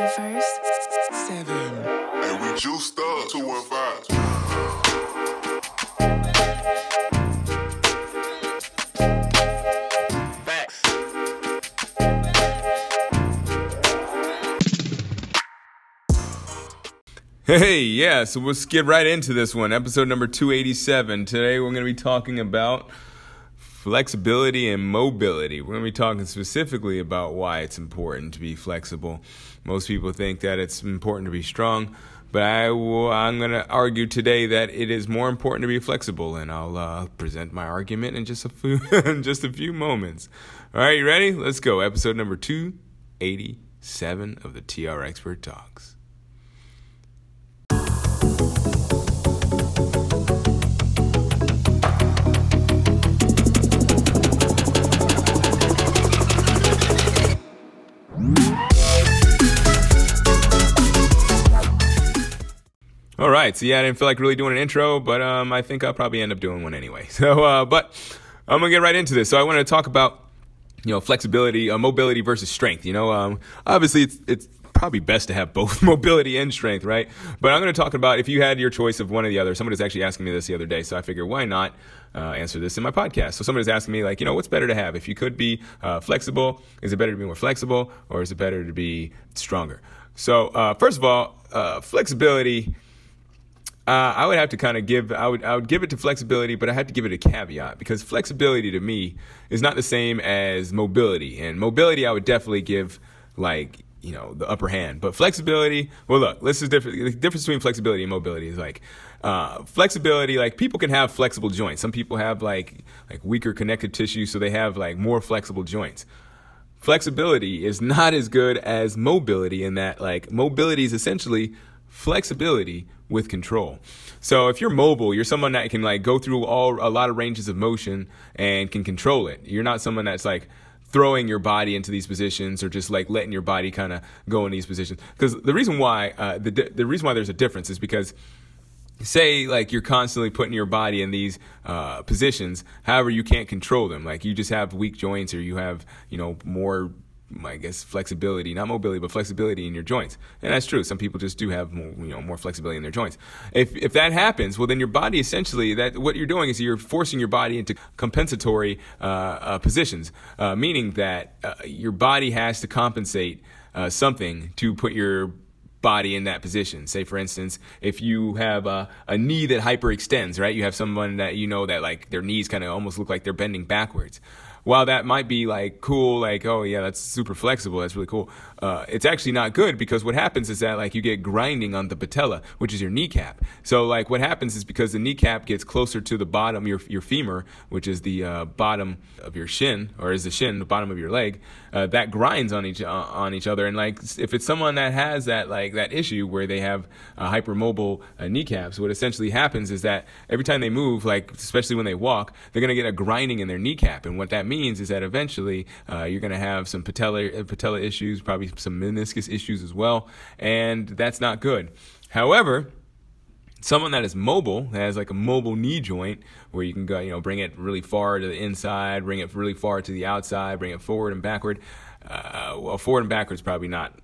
Universe 7. And we juiced up Hey, yeah, so we'll skip right into this one, episode number 287. Today we're going to be talking about flexibility and mobility. We're going to be talking specifically about why it's important to be flexible. Most people think that it's important to be strong, but I will, I'm going to argue today that it is more important to be flexible, and I'll uh, present my argument in just a few, in just a few moments. All right, you ready? Let's go. Episode number 287 of the TR Expert Talks. All right, so yeah, I didn't feel like really doing an intro, but um, I think I'll probably end up doing one anyway. So, uh, but I'm gonna get right into this. So I wanted to talk about you know flexibility, uh, mobility versus strength. You know, um, obviously it's it's probably best to have both mobility and strength, right? But I'm going to talk about if you had your choice of one or the other. Somebody was actually asking me this the other day, so I figure why not uh, answer this in my podcast. So somebody's asking me like, you know, what's better to have? If you could be uh, flexible, is it better to be more flexible, or is it better to be stronger? So uh, first of all, uh, flexibility. Uh, I would have to kind of give I would I would give it to flexibility, but I had to give it a caveat because flexibility to me is not the same as mobility. And mobility I would definitely give like you know the upper hand, but flexibility. Well, look, this is different. The difference between flexibility and mobility is like uh, flexibility. Like people can have flexible joints. Some people have like like weaker connective tissue, so they have like more flexible joints flexibility is not as good as mobility in that like mobility is essentially flexibility with control. So if you're mobile, you're someone that can like go through all a lot of ranges of motion and can control it. You're not someone that's like throwing your body into these positions or just like letting your body kind of go in these positions. Because the reason why uh, the the reason why there's a difference is because say like you're constantly putting your body in these uh, positions however you can't control them like you just have weak joints or you have you know more I guess flexibility, not mobility, but flexibility in your joints, and that's true. Some people just do have more, you know, more flexibility in their joints. If if that happens, well, then your body essentially that what you're doing is you're forcing your body into compensatory uh, uh, positions, uh, meaning that uh, your body has to compensate uh, something to put your body in that position. Say, for instance, if you have a, a knee that hyperextends, right? You have someone that you know that like their knees kind of almost look like they're bending backwards while that might be like cool, like, oh yeah, that's super flexible, that's really cool, uh, it's actually not good because what happens is that like you get grinding on the patella, which is your kneecap. So like what happens is because the kneecap gets closer to the bottom, your, your femur, which is the uh, bottom of your shin, or is the shin, the bottom of your leg, uh, that grinds on each, uh, on each other. And like if it's someone that has that like that issue where they have hypermobile uh, kneecaps, what essentially happens is that every time they move, like especially when they walk, they're gonna get a grinding in their kneecap. And what that means is that eventually uh, you're going to have some patella uh, patella issues, probably some meniscus issues as well, and that's not good. However, someone that is mobile that has like a mobile knee joint where you can go you know bring it really far to the inside bring it really far to the outside bring it forward and backward uh, well forward and backwards probably not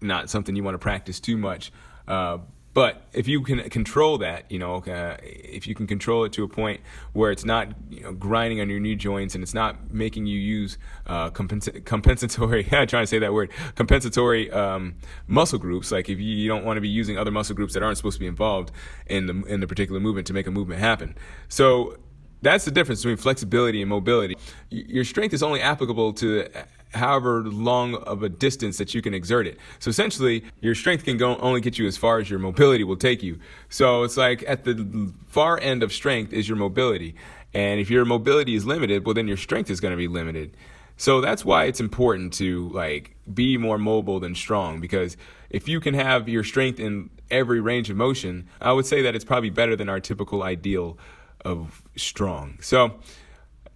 not something you want to practice too much uh, but if you can control that, you know, uh, if you can control it to a point where it's not, you know, grinding on your knee joints and it's not making you use uh, compens- compensatory, I'm trying to say that word, compensatory um, muscle groups. Like if you, you don't want to be using other muscle groups that aren't supposed to be involved in the in the particular movement to make a movement happen. So that's the difference between flexibility and mobility. Your strength is only applicable to however long of a distance that you can exert it. So essentially, your strength can go only get you as far as your mobility will take you. So it's like at the far end of strength is your mobility. And if your mobility is limited, well then your strength is going to be limited. So that's why it's important to like be more mobile than strong because if you can have your strength in every range of motion, I would say that it's probably better than our typical ideal of strong. So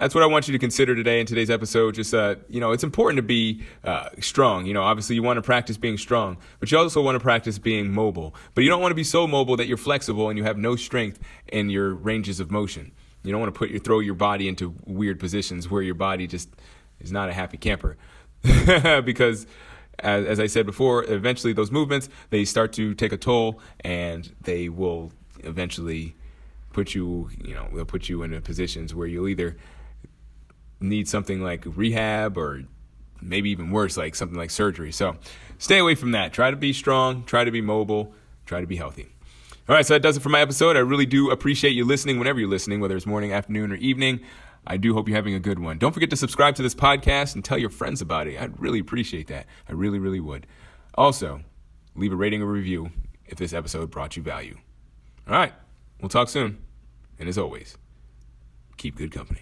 that's what I want you to consider today in today's episode. Just, uh, you know, it's important to be uh, strong. You know, obviously you want to practice being strong, but you also want to practice being mobile. But you don't want to be so mobile that you're flexible and you have no strength in your ranges of motion. You don't want to put your throw your body into weird positions where your body just is not a happy camper, because as, as I said before, eventually those movements they start to take a toll and they will eventually put you, you know, they'll put you in positions where you'll either need something like rehab or maybe even worse, like something like surgery. So stay away from that. Try to be strong, try to be mobile, try to be healthy. All right, so that does it for my episode. I really do appreciate you listening whenever you're listening, whether it's morning, afternoon, or evening. I do hope you're having a good one. Don't forget to subscribe to this podcast and tell your friends about it. I'd really appreciate that. I really, really would. Also, leave a rating or review if this episode brought you value. All right, we'll talk soon. And as always, keep good company.